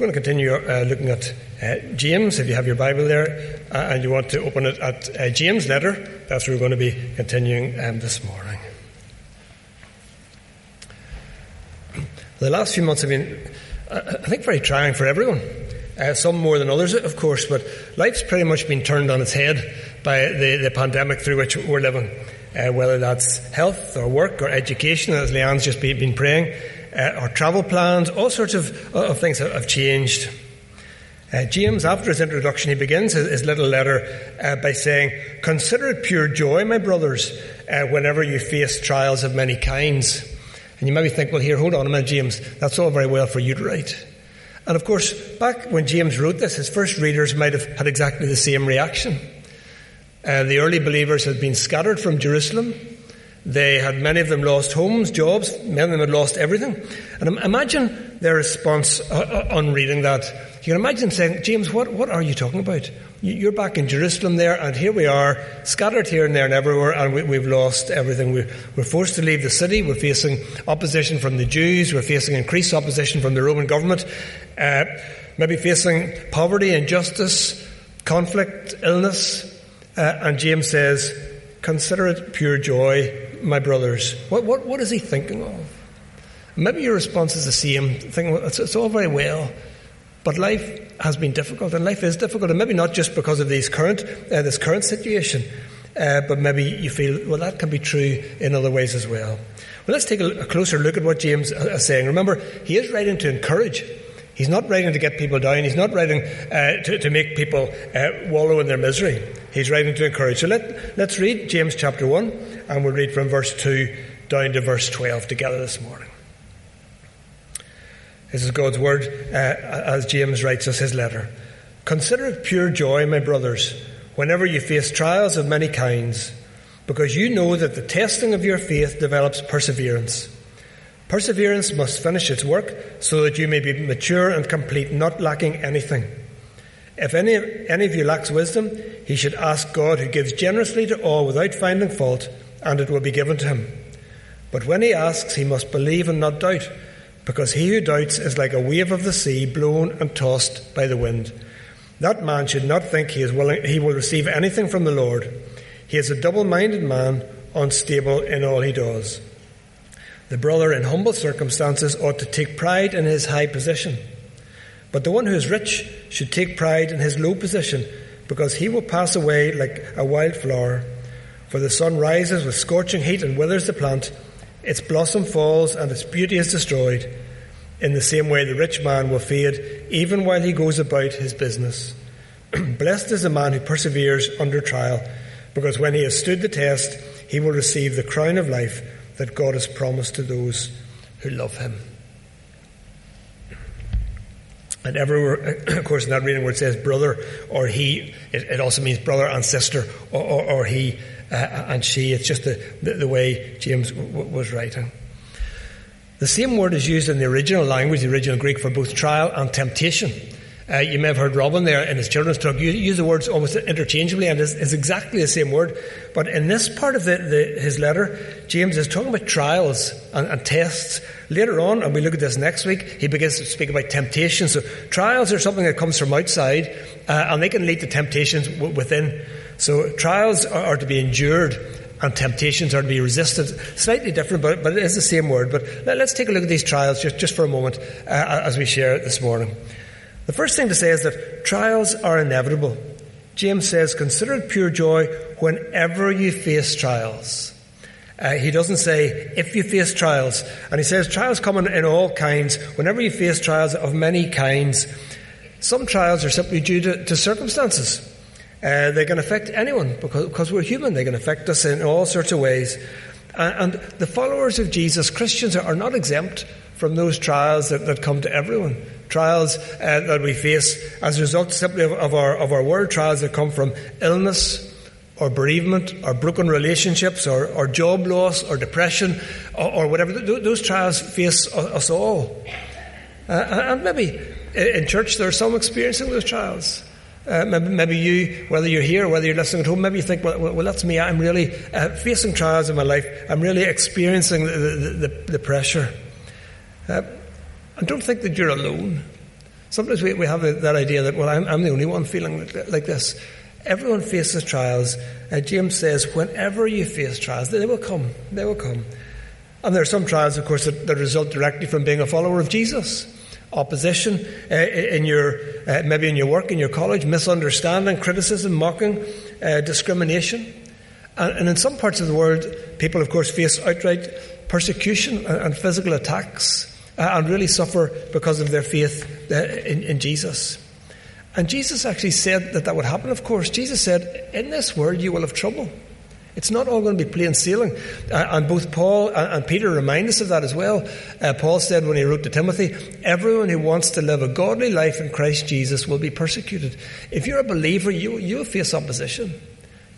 We're going to continue uh, looking at uh, James. If you have your Bible there uh, and you want to open it at uh, James' letter, that's where we're going to be continuing um, this morning. The last few months have been, uh, I think, very trying for everyone. Uh, some more than others, of course, but life's pretty much been turned on its head by the, the pandemic through which we're living. whether that's health or work or education, as Leanne's just been praying uh, our travel plans, all sorts of, of things have changed. Uh, James, after his introduction, he begins his, his little letter uh, by saying, Consider it pure joy, my brothers, uh, whenever you face trials of many kinds. And you maybe think, well, here, hold on a minute, James, that's all very well for you to write. And of course, back when James wrote this, his first readers might have had exactly the same reaction. Uh, the early believers had been scattered from Jerusalem. They had many of them lost homes, jobs, many of them had lost everything. And imagine their response uh, uh, on reading that. You can imagine saying, James, what, what are you talking about? You're back in Jerusalem there, and here we are, scattered here and there and everywhere, and we, have lost everything. We're, we're forced to leave the city. We're facing opposition from the Jews. We're facing increased opposition from the Roman government. Uh, maybe facing poverty, injustice, conflict, illness. Uh, and James says, Consider it pure joy my brothers. What, what, what is he thinking of? Maybe your response is the same, thinking, it's, it's all very well, but life has been difficult, and life is difficult, and maybe not just because of these current, uh, this current situation, uh, but maybe you feel, well, that can be true in other ways as well. Well, let's take a, closer look at what James is saying. Remember, he is writing to encourage. He's not writing to get people down. He's not writing uh, to, to, make people uh, wallow in their misery. He's writing to encourage. So let, let's read James chapter 1 and we'll read from verse 2 down to verse 12 together this morning. This is God's word uh, as James writes us his letter. Consider it pure joy, my brothers, whenever you face trials of many kinds, because you know that the testing of your faith develops perseverance. Perseverance must finish its work so that you may be mature and complete, not lacking anything. If any, any of you lacks wisdom, he should ask God, who gives generously to all without finding fault and it will be given to him. But when he asks, he must believe and not doubt, because he who doubts is like a wave of the sea blown and tossed by the wind. That man should not think he is willing he will receive anything from the Lord. He is a double-minded man, unstable in all he does. The brother in humble circumstances ought to take pride in his high position. But the one who is rich should take pride in his low position, because he will pass away like a wild flower. For the sun rises with scorching heat and withers the plant, its blossom falls and its beauty is destroyed. In the same way, the rich man will fade even while he goes about his business. Blessed is the man who perseveres under trial, because when he has stood the test, he will receive the crown of life that God has promised to those who love him. And everywhere, of course, in that reading where it says brother or he, it, it also means brother and sister or, or, or he uh, and she. It's just the, the, the way James w- was writing. The same word is used in the original language, the original Greek, for both trial and temptation. Uh, you may have heard Robin there in his children's talk use, use the words almost interchangeably, and it's, it's, exactly the same word. But in this part of the, the, his letter, James is talking about trials and, and, tests. Later on, and we look at this next week, he begins to speak about temptation. So trials are something that comes from outside, uh, and they can lead to temptations w- within. So trials are, are to be endured and temptations are to be resisted. Slightly different, but, but it is the same word. But let, us take a look at these trials just, just for a moment uh, as we share it this morning. The first thing to say is that trials are inevitable. James says, consider it pure joy whenever you face trials. Uh, he doesn't say if you face trials. And he says trials come in, in all kinds. Whenever you face trials of many kinds, some trials are simply due to, to circumstances. Uh, they can affect anyone because, because, we're human. They can affect us in all sorts of ways. And, and the followers of Jesus, Christians, are, are, not exempt from those trials that, that come to everyone. Trials uh, that we face as a result simply of, of, our, of our world, trials that come from illness, or bereavement, or broken relationships, or, or job loss, or depression, or, or whatever. Those trials face us all. Uh, and maybe in church there are some experiencing those trials. Uh, maybe, maybe, you, whether you're here whether you're listening at home, maybe you think, well, well that's me. I'm really uh, facing trials in my life. I'm really experiencing the, the, the, the pressure. Uh, and don't think that you're alone. Sometimes we, we have that idea that, well, I'm, I'm the only one feeling like this. Everyone faces trials. Uh, James says, whenever you face trials, they will come. They will come. And there are some trials, of course, that, that result directly from being a follower of Jesus. Opposition uh, in your, uh, maybe in your work, in your college, misunderstanding, criticism, mocking, uh, discrimination. And, and, in some parts of the world, people, of course, face outright persecution and, and physical attacks and really suffer because of their faith uh, in, in Jesus. And Jesus actually said that that would happen, of course. Jesus said, In this world you will have trouble. It's not all going to be plain sailing. Uh, and both Paul and, and, Peter remind us of that as well. Uh, Paul said when he wrote to Timothy, Everyone who wants to live a godly life in Christ Jesus will be persecuted. If you're a believer, you, you'll face opposition.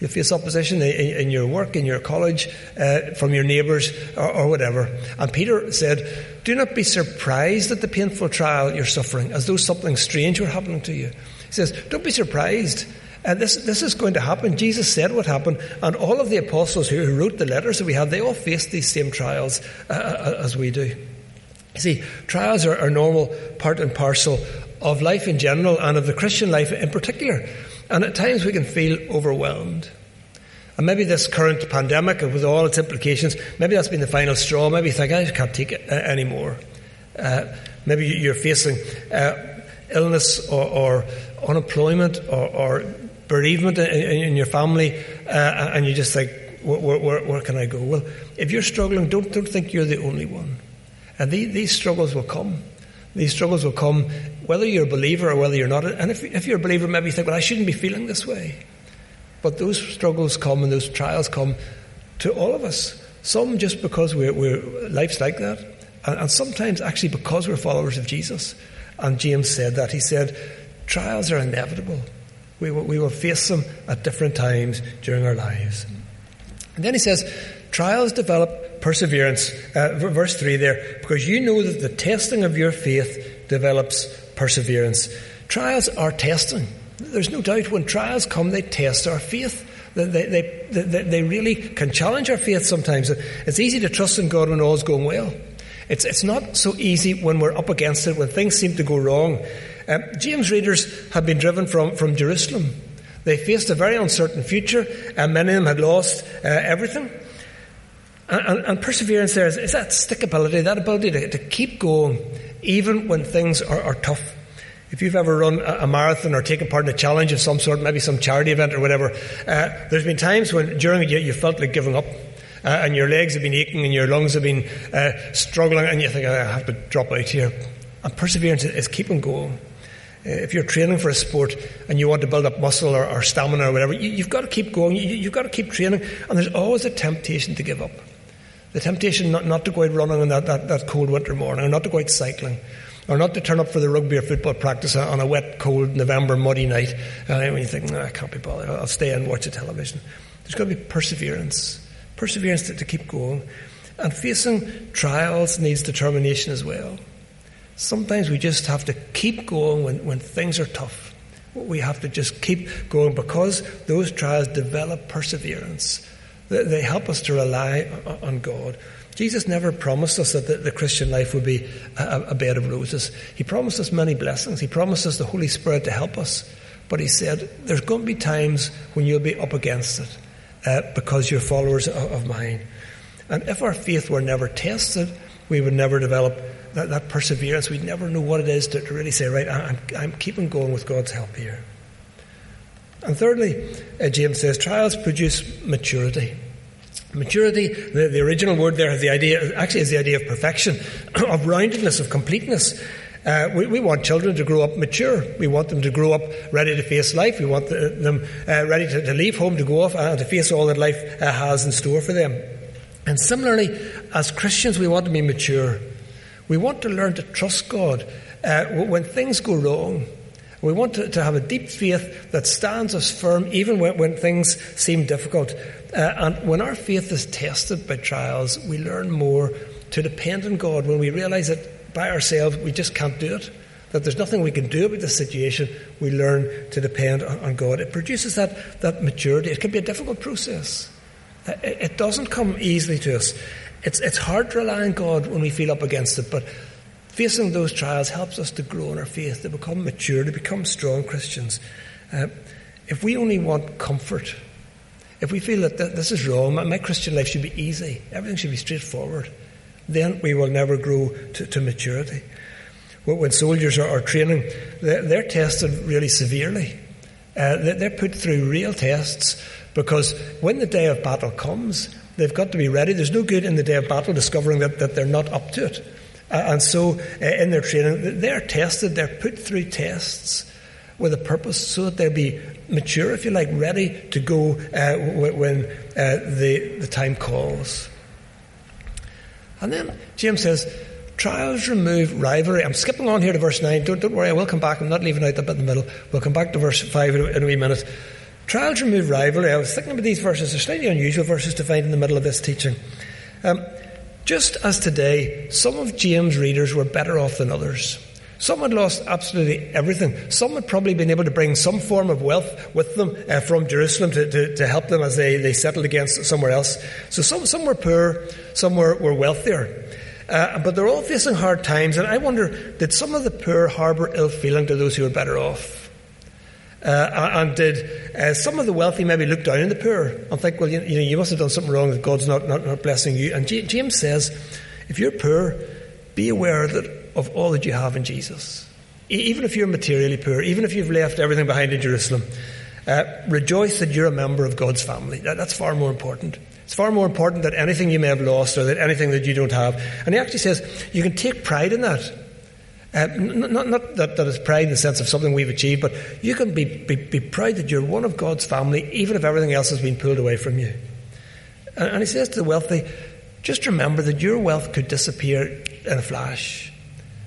You'll face opposition in, in your work, in your college, uh, from your neighbours, or, or whatever. And Peter said, Do not be surprised at the painful trial you're suffering, as though something strange were happening to you. He says, Don't be surprised. Uh, this, this is going to happen. Jesus said what happened, and all of the apostles who, wrote the letters that we have, they all faced these same trials uh, uh as we do. You see, trials are, a normal part and parcel of life in general and of the Christian life in particular. And at times we can feel overwhelmed. And maybe this current pandemic, with all its implications, maybe that's been the final straw. Maybe you think, I can't take it uh, anymore. Uh, maybe you're facing uh, illness or, or, unemployment or, or bereavement in, in, your family, uh, and you just think, where, where, where, can I go? Well, if you're struggling, don't, don't think you're the only one. And these, these struggles will come. These struggles will come whether you're a believer or whether you're not. And if, if you're a believer, maybe you think, well, I shouldn't be feeling this way. But those struggles come and those trials come to all of us. Some just because we're, we're life's like that, and, and sometimes actually because we're followers of Jesus. And James said that. He said, trials are inevitable. We will, we will face them at different times during our lives. And then he says, trials develop perseverance. Uh, verse 3 there, because you know that the testing of your faith develops perseverance. Trials are testing. There's no doubt when trials come, they test our faith. They, they, they, they, really can challenge our faith sometimes. It's easy to trust in God when all's going well. It's, it's not so easy when we're up against it, when things seem to go wrong. Um, James readers had been driven from, from Jerusalem. They faced a very uncertain future, and many of them had lost uh, everything. And, and, and, perseverance there is, is, that stickability, that ability to, to keep going, even when things are, are tough. If you've ever run a, marathon or taken part in a challenge of some sort, maybe some charity event or whatever, uh, there's been times when during it you, you felt like giving up. Uh, and your legs have been aching and your lungs have been uh, struggling, and you think, I have to drop out here. And perseverance is keeping going. Uh, if you're training for a sport and you want to build up muscle or, or stamina or whatever, you, have got to keep going. You, have got to keep training. And there's always a temptation to give up. The temptation not, not to go out running on that, that, that cold winter morning, or not to go out cycling, or not to turn up for the rugby or football practice on a wet, cold November muddy night. And when you think, no, I can't be bothered, I'll stay and watch the television. There's got to be perseverance, perseverance to, to keep going. And facing trials needs determination as well. Sometimes we just have to keep going when, when things are tough. We have to just keep going because those trials develop perseverance. They help us to rely on God. Jesus never promised us that the, Christian life would be a, bed of roses. He promised us many blessings. He promised us the Holy Spirit to help us. But He said, there's going to be times when you'll be up against it uh, because you're followers of, of, mine. And if our faith were never tested, we would never develop that, that perseverance. We'd never know what it is to, to really say, right, I'm, I'm keeping going with God's help here. And thirdly, uh, James says, trials produce maturity. Maturity, the, the original word there has the idea, actually is the idea of perfection, of roundedness, of completeness. Uh, we, we, want children to grow up mature. We want them to grow up ready to face life. We want the, them uh, ready to, to, leave home, to go off and to face all that life uh, has in store for them. And similarly, as Christians, we want to be mature. We want to learn to trust God uh, when things go wrong. We want to, to, have a deep faith that stands us firm even when, when things seem difficult. Uh, and when our faith is tested by trials, we learn more to depend on God. When we realize that by ourselves we just can't do it, that there's nothing we can do about the situation, we learn to depend on, God. It produces that, that maturity. It can be a difficult process. Uh, it, it doesn't come easily to us. It's, it's hard to rely on God when we feel up against it, but Facing those trials helps us to grow in our faith, to become mature, to become strong Christians. Uh, if we only want comfort, if we feel that this is wrong, my, my, Christian life should be easy, everything should be straightforward, then we will never grow to, to maturity. When soldiers are, are training, they're, they're, tested really severely. Uh, they're put through real tests because when the day of battle comes, they've got to be ready. There's no good in the day of battle discovering that, that they're not up to it. And so, uh, in their training, they're tested, they're put through tests with a purpose so that they'll be mature, if you like, ready to go uh, when uh, the, the time calls. And then James says, Trials remove rivalry. I'm skipping on here to verse 9. Don't, don't worry, I will come back. I'm not leaving out the bit in the middle. We'll come back to verse 5 in a wee minute. Trials remove rivalry. I was thinking about these verses. They're slightly unusual verses to find in the middle of this teaching. Um, just as today, some of James' readers were better off than others. Some had lost absolutely everything. Some had probably been able to bring some form of wealth with them uh, from Jerusalem to, to, to, help them as they, they settled against somewhere else. So some, some were poor, some were, were wealthier. Uh, but they're all facing hard times, and I wonder did some of the poor harbour ill feeling to those who were better off? Uh, and did uh, some of the wealthy maybe look down on the poor and think, well, you, you, know, you must have done something wrong that God's not, not, not blessing you? And J- James says, if you're poor, be aware that, of all that you have in Jesus. E- even if you're materially poor, even if you've left everything behind in Jerusalem, uh, rejoice that you're a member of God's family. That, that's far more important. It's far more important than anything you may have lost or that anything that you don't have. And he actually says you can take pride in that. Uh, not, not that, that it's pride in the sense of something we've achieved, but you can be, be, be proud that you're one of God's family, even if everything else has been pulled away from you. And, and he says to the wealthy, just remember that your wealth could disappear in a flash.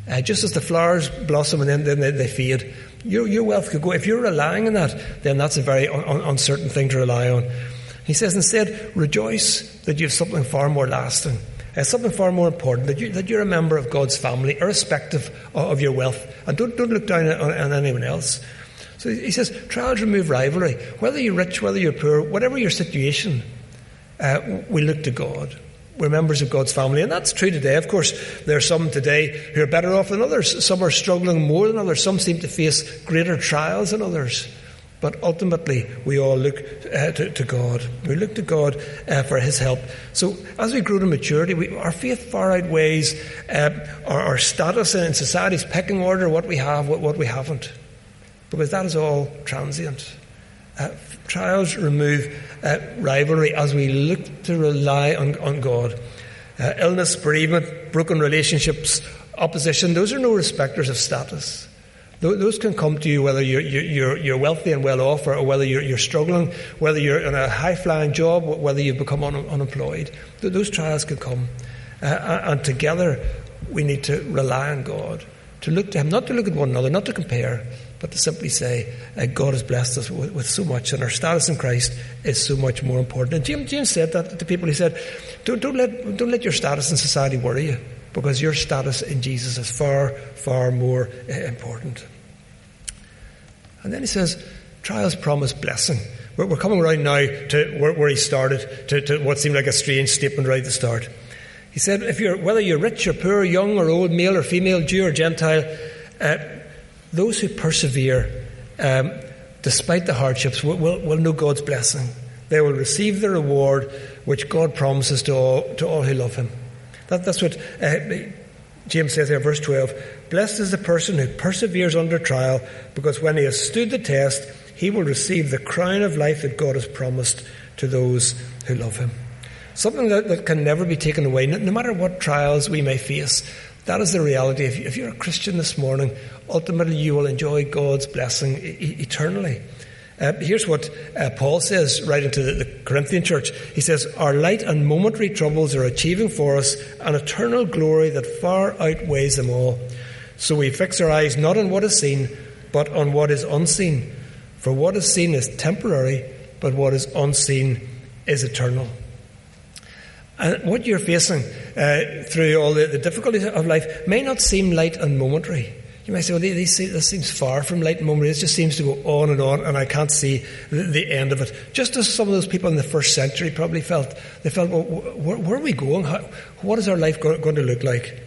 Uh, just as the flowers blossom and then, then they, they, fade, your, your wealth could go. If you're relying on that, then that's a very un, un, uncertain thing to rely on. He says instead, rejoice that you have something far more lasting. Something far more important, that, you, that you're a member of God's family, irrespective of, of your wealth. And don't, don't look down on, on anyone else. So he says, trials remove rivalry. Whether you're rich, whether you're poor, whatever your situation, uh, we look to God. We're members of God's family, and that's true today. Of course, there are some today who are better off than others. Some are struggling more than others. Some seem to face greater trials than others. But ultimately, we all look uh, to, to, God. We look to God uh, for His help. So, as we grow to maturity, we, our faith far outweighs uh, our, our, status in society's pecking order, what we have, what, what we haven't. Because that is all transient. Uh, trials remove uh, rivalry as we look to rely on, on God. Uh, illness, bereavement, broken relationships, opposition, those are no respecters of status. Those can come to you whether you're, you're, you're wealthy and well off or whether you're, you're struggling, whether you're in a high flying job, whether you've become un- unemployed. Those trials can come. Uh, and together we need to rely on God, to look to Him, not to look at one another, not to compare, but to simply say, uh, God has blessed us with, with, so much, and our status in Christ is so much more important. And James, James said that to people. He said, don't, don't, let, don't let your status in society worry you because your status in Jesus is far, far more uh, important. And then he says, trials promise blessing. We're, we're coming right now to where, where he started, to, to, what seemed like a strange statement right at the start. He said, if you're, whether you're rich or poor, young or old, male or female, Jew or Gentile, uh, those who persevere, um, despite the hardships, will, will, will know God's blessing. They will receive the reward which God promises to all, to all who love Him. That, that's what uh, James says there, verse 12 Blessed is the person who perseveres under trial, because when he has stood the test, he will receive the crown of life that God has promised to those who love him. Something that, that can never be taken away, no, no, matter what trials we may face. That is the reality. If, if you're a Christian this morning, ultimately you will enjoy God's blessing e- eternally. Uh, here's what uh, Paul says right into the, the, Corinthian church. He says, Our light and momentary troubles are achieving for us an eternal glory that far outweighs them all. So we fix our eyes not on what is seen, but on what is unseen. For what is seen is temporary, but what is unseen is eternal. And what you're facing uh, through all the, the difficulties of life may not seem light and momentary. You might say, well, this, this seems far from light and momentary. It just seems to go on and on, and I can't see the, the, end of it. Just as some of those people in the first century probably felt. They felt, well, where, where are we going? How, what is our life go, going to look like?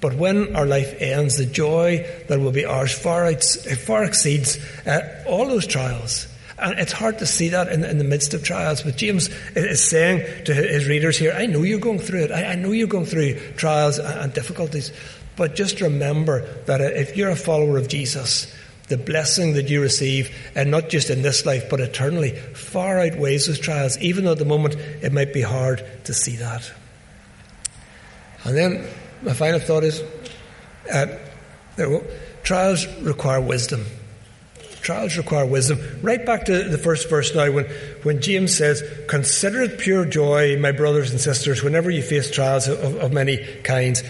But when our life ends, the joy that will be ours far, eh, far exceeds uh, all those trials. And it's hard to see that in, in, the midst of trials. But James is saying to his readers here, I know you're going through it. I, I know you're going through trials and difficulties. But just remember that eh, if you're a follower of Jesus, the blessing that you receive, and not just in this life, but eternally, far outweighs those trials, even though at the moment it might be hard to see that. And then my final thought is uh, trials require wisdom. Trials require wisdom. Right back to the first verse now, when, when James says, Consider it pure joy, my brothers and sisters, whenever you face trials of, of many kinds.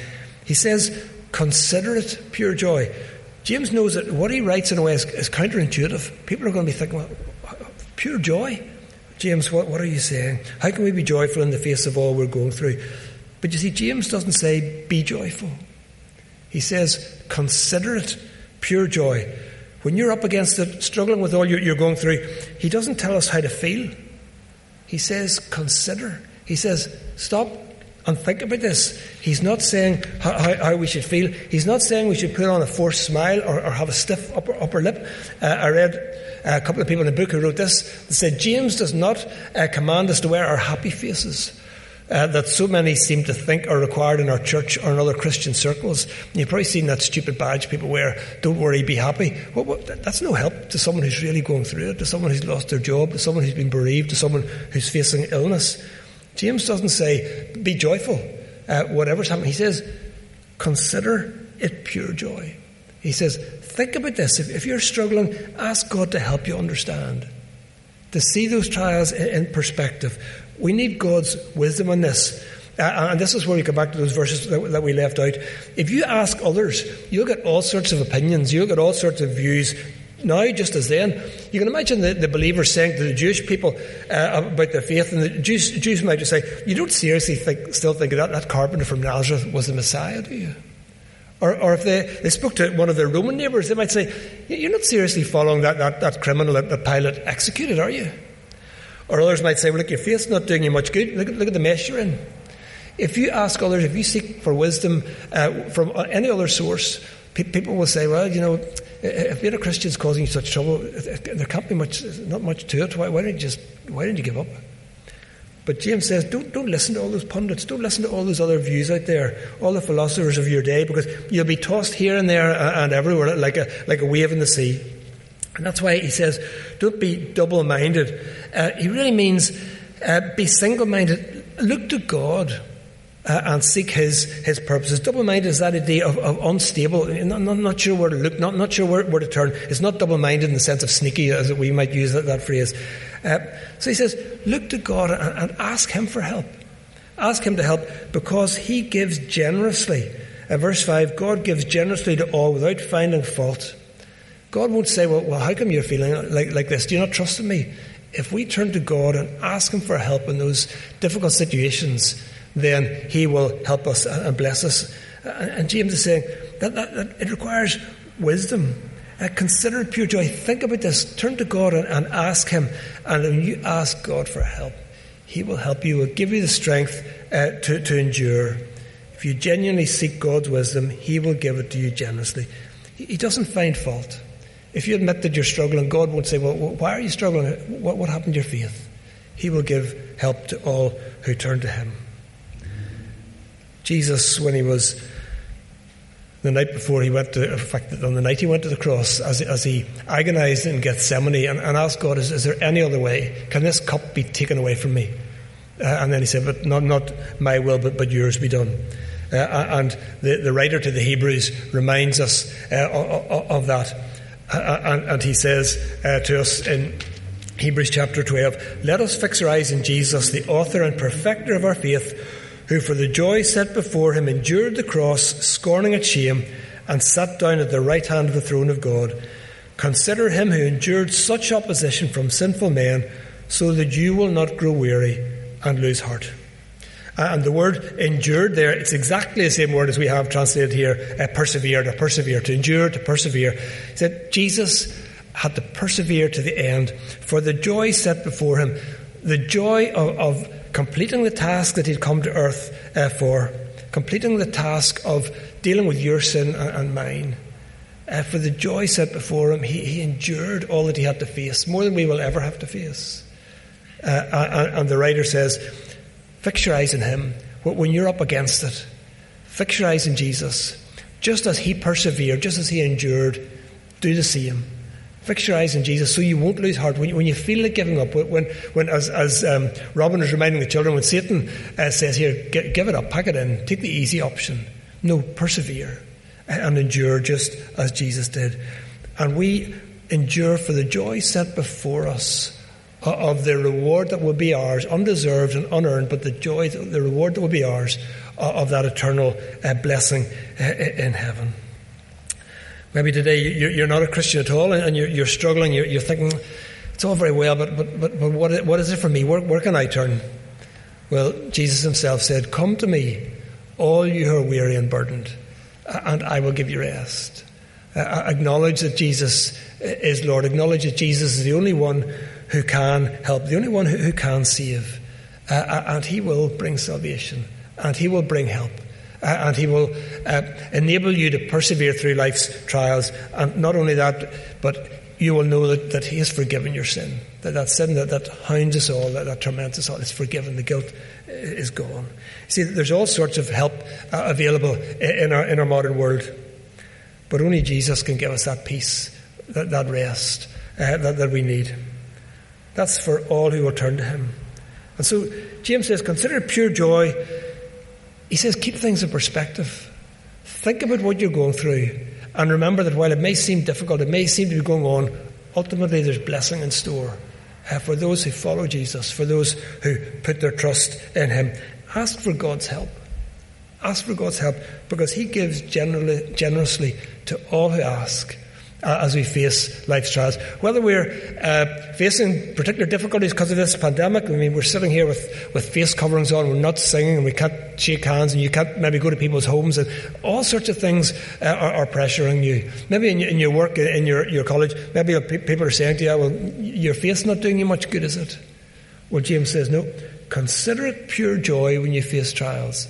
He says, Consider it pure joy. James knows that what he writes in a way is, is counterintuitive. People are going to be thinking, well, pure joy? James, what, what are you saying? How can we be joyful in the face of all we're going through? But you see, James doesn't say, be joyful. He says, consider it pure joy. When you're up against it, struggling with all you're going through, he doesn't tell us how to feel. He says, consider. He says, stop and think about this. He's not saying how, how, how, we should feel. He's not saying we should put on a forced smile or, or have a stiff upper, upper lip. Uh, I read a couple of people in the book who wrote this. They said, James does not uh, command us to wear our happy faces. Uh, that so many seem to think are required in our church or in other Christian circles. You've probably seen that stupid badge people wear, don't worry, be happy. That's no help to someone who's really going through it, to someone who's lost their job, to someone who's been bereaved, to someone who's facing illness. James doesn't say, be joyful, uh, whatever's happening. He says, consider it pure joy. He says, think about this. If, if you're struggling, ask God to help you understand, to see those trials in perspective. We need God's wisdom on this. Uh, and this is where we come back to those verses that, that, we left out. If you ask others, you'll get all sorts of opinions, you'll get all sorts of views, now, just as then, you can imagine the, the believers saying to the Jewish people uh, about their faith, and the Jews, Jews might just say, You don't seriously think, still think that that carpenter from Nazareth was the Messiah, do you? Or, or if they, they spoke to one of their Roman neighbours, they might say, You're not seriously following that, that, that criminal that, that Pilate executed, are you? Or others might say, Well, look, your faith's not doing you much good. Look, look at the mess you're in. If you ask others, if you seek for wisdom uh, from any other source, people will say, Well, you know, if being a Christian is causing you such trouble, there can't be much, not much to it. Why, why don't you just, why don't you give up? But James says, don't, don't listen to all those pundits. Don't listen to all those other views out there, all the philosophers of your day, because you'll be tossed here and there and everywhere like a, like a wave in the sea. And that's why he says, don't be double minded. Uh, he really means uh, be single minded. Look to God uh, and seek his, his purposes. Double minded is that idea of, of unstable, not, not, not, sure where to look, not, not sure where, where to turn. It's not double minded in the sense of sneaky, as we might use that, that phrase. Uh, so he says, look to God and, and, ask him for help. Ask him to help because he gives generously. Uh, verse 5 God gives generously to all without finding fault. God won't say, well, well, how come you're feeling like, like this? Do you not trust in me? If we turn to God and ask Him for help in those difficult situations, then He will help us and bless us. And James is saying that, that, that it requires wisdom. Uh, consider it pure joy. Think about this. Turn to God and, and, ask Him. And when you ask God for help, He will help you, will give you the strength uh, to, to endure. If you genuinely seek God's wisdom, He will give it to you generously. He, he doesn't find fault. If you admit that you're struggling, God won't say, Well, why are you struggling? What, what happened to your faith? He will give help to all who turn to Him. Jesus, when he was the night before he went to, in fact, on the night he went to the cross, as, as he agonized in Gethsemane and, and asked God, is, is, there any other way? Can this cup be taken away from me? Uh, and then he said, but not, not my will, but, but yours be done. Uh, and the, the writer to the Hebrews reminds us uh, of, of, that. Uh, and, and, he says uh, to us in Hebrews chapter 12, Let us fix our eyes in Jesus, the author and perfecter of our faith who for the joy set before him endured the cross, scorning its shame, and sat down at the right hand of the throne of God. Consider him who endured such opposition from sinful men, so that you will not grow weary and lose heart. And the word endured there, it's exactly the same word as we have translated here, uh, persevere, to persevere, to endure, to persevere. He said Jesus had to persevere to the end for the joy set before him, the joy of, of completing the task that he'd come to earth uh, for, completing the task of dealing with your sin and, and mine. Uh, for the joy set before him, he, he, endured all that he had to face, more than we will ever have to face. Uh, and, and, the writer says, fix your eyes on him. When you're up against it, fix your eyes on Jesus. Just as he persevered, just as he endured, do the same. Fix your eyes on Jesus so you won't lose heart. When you, when you feel like giving up, when, when as, as um, Robin is reminding the children, when Satan uh, says, Here, give it up, pack it in, take the easy option. No, persevere and endure just as Jesus did. And we endure for the joy set before us of the reward that will be ours, undeserved and unearned, but the joy, the reward that will be ours of that eternal uh, blessing uh, in heaven. Maybe today you're not a Christian at all and you're struggling, you're thinking, it's all very well, but, but, but, but what is it for me? Where, where can I turn? Well, Jesus himself said, Come to me, all you who are weary and burdened and I will give you rest. Uh, acknowledge that Jesus is Lord. Acknowledge that Jesus is the only one who can help, the only one who, who can save. Uh, uh and He will bring salvation, and He will bring help. Uh, and He will uh, enable you to persevere through life's trials. And not only that, but you will know that, that He has forgiven your sin. That that sin that, that hounds us all, that, that torments us all, is forgiven. The guilt is gone. See, there's all sorts of help uh, available in our, in our modern world, but only Jesus can give us that peace, that, that rest uh, that, that we need. That's for all who will turn to Him. And so James says, consider pure joy. He says, keep things in perspective. Think about what you're going through. And remember that while it may seem difficult, it may seem to be going on, ultimately there's blessing in store uh, for those who follow Jesus, for those who put their trust in Him. Ask for God's help. Ask for God's help because He gives generously to all who ask uh, as we face life's trials. Whether we're uh, facing particular difficulties because of this pandemic, I mean, we're sitting here with, with face coverings on, we're not singing, and we can't shake hands, and you can't maybe go to people's homes, and all sorts of things uh, are, are, pressuring you. Maybe in, in, your work, in your, your college, maybe people are saying to you, well, your faith's not doing you much good, is it? Well, James says, no, consider it pure joy when you face trials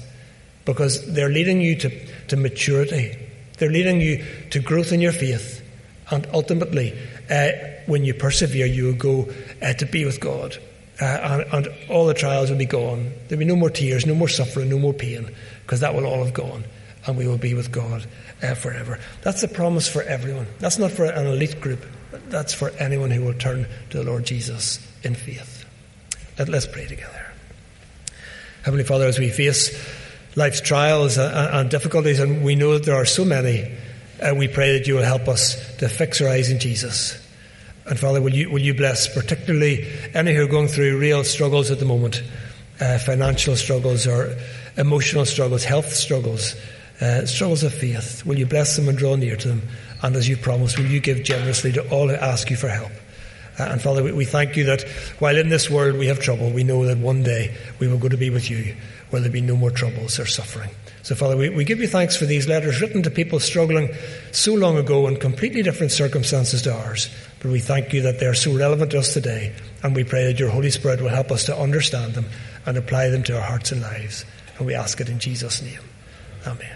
because they're leading you to, to maturity. They're leading you to growth in your faith. And ultimately, uh, when you persevere, you will go uh, to be with God. Uh, and, and, all the trials will be gone. There'll be no more tears, no more suffering, no more pain, because that will all have gone. And we will be with God uh, forever. That's a promise for everyone. That's not for an elite group. That's for anyone who will turn to the Lord Jesus in faith. Let, us pray together. Heavenly Father, as we face life's trials and, and difficulties, and we know that there are so many, uh, we pray that you will help us to fix our eyes in Jesus. And Father, will you, will you bless particularly any who are going through real struggles at the moment, uh, financial struggles or emotional struggles, health struggles, uh, struggles of faith. Will you bless them and draw near to them? And as you promised, will you give generously to all who ask you for help? Uh, and Father, we, we thank you that while in this world we have trouble, we know that one day we will go to be with you where there'll be no more troubles or suffering. So, Father, we, we give you thanks for these letters written to people struggling so long ago in completely different circumstances to ours. But we thank you that they are so relevant to us today. And we pray that your Holy Spirit will help us to understand them and apply them to our hearts and lives. And we ask it in Jesus' name. Amen.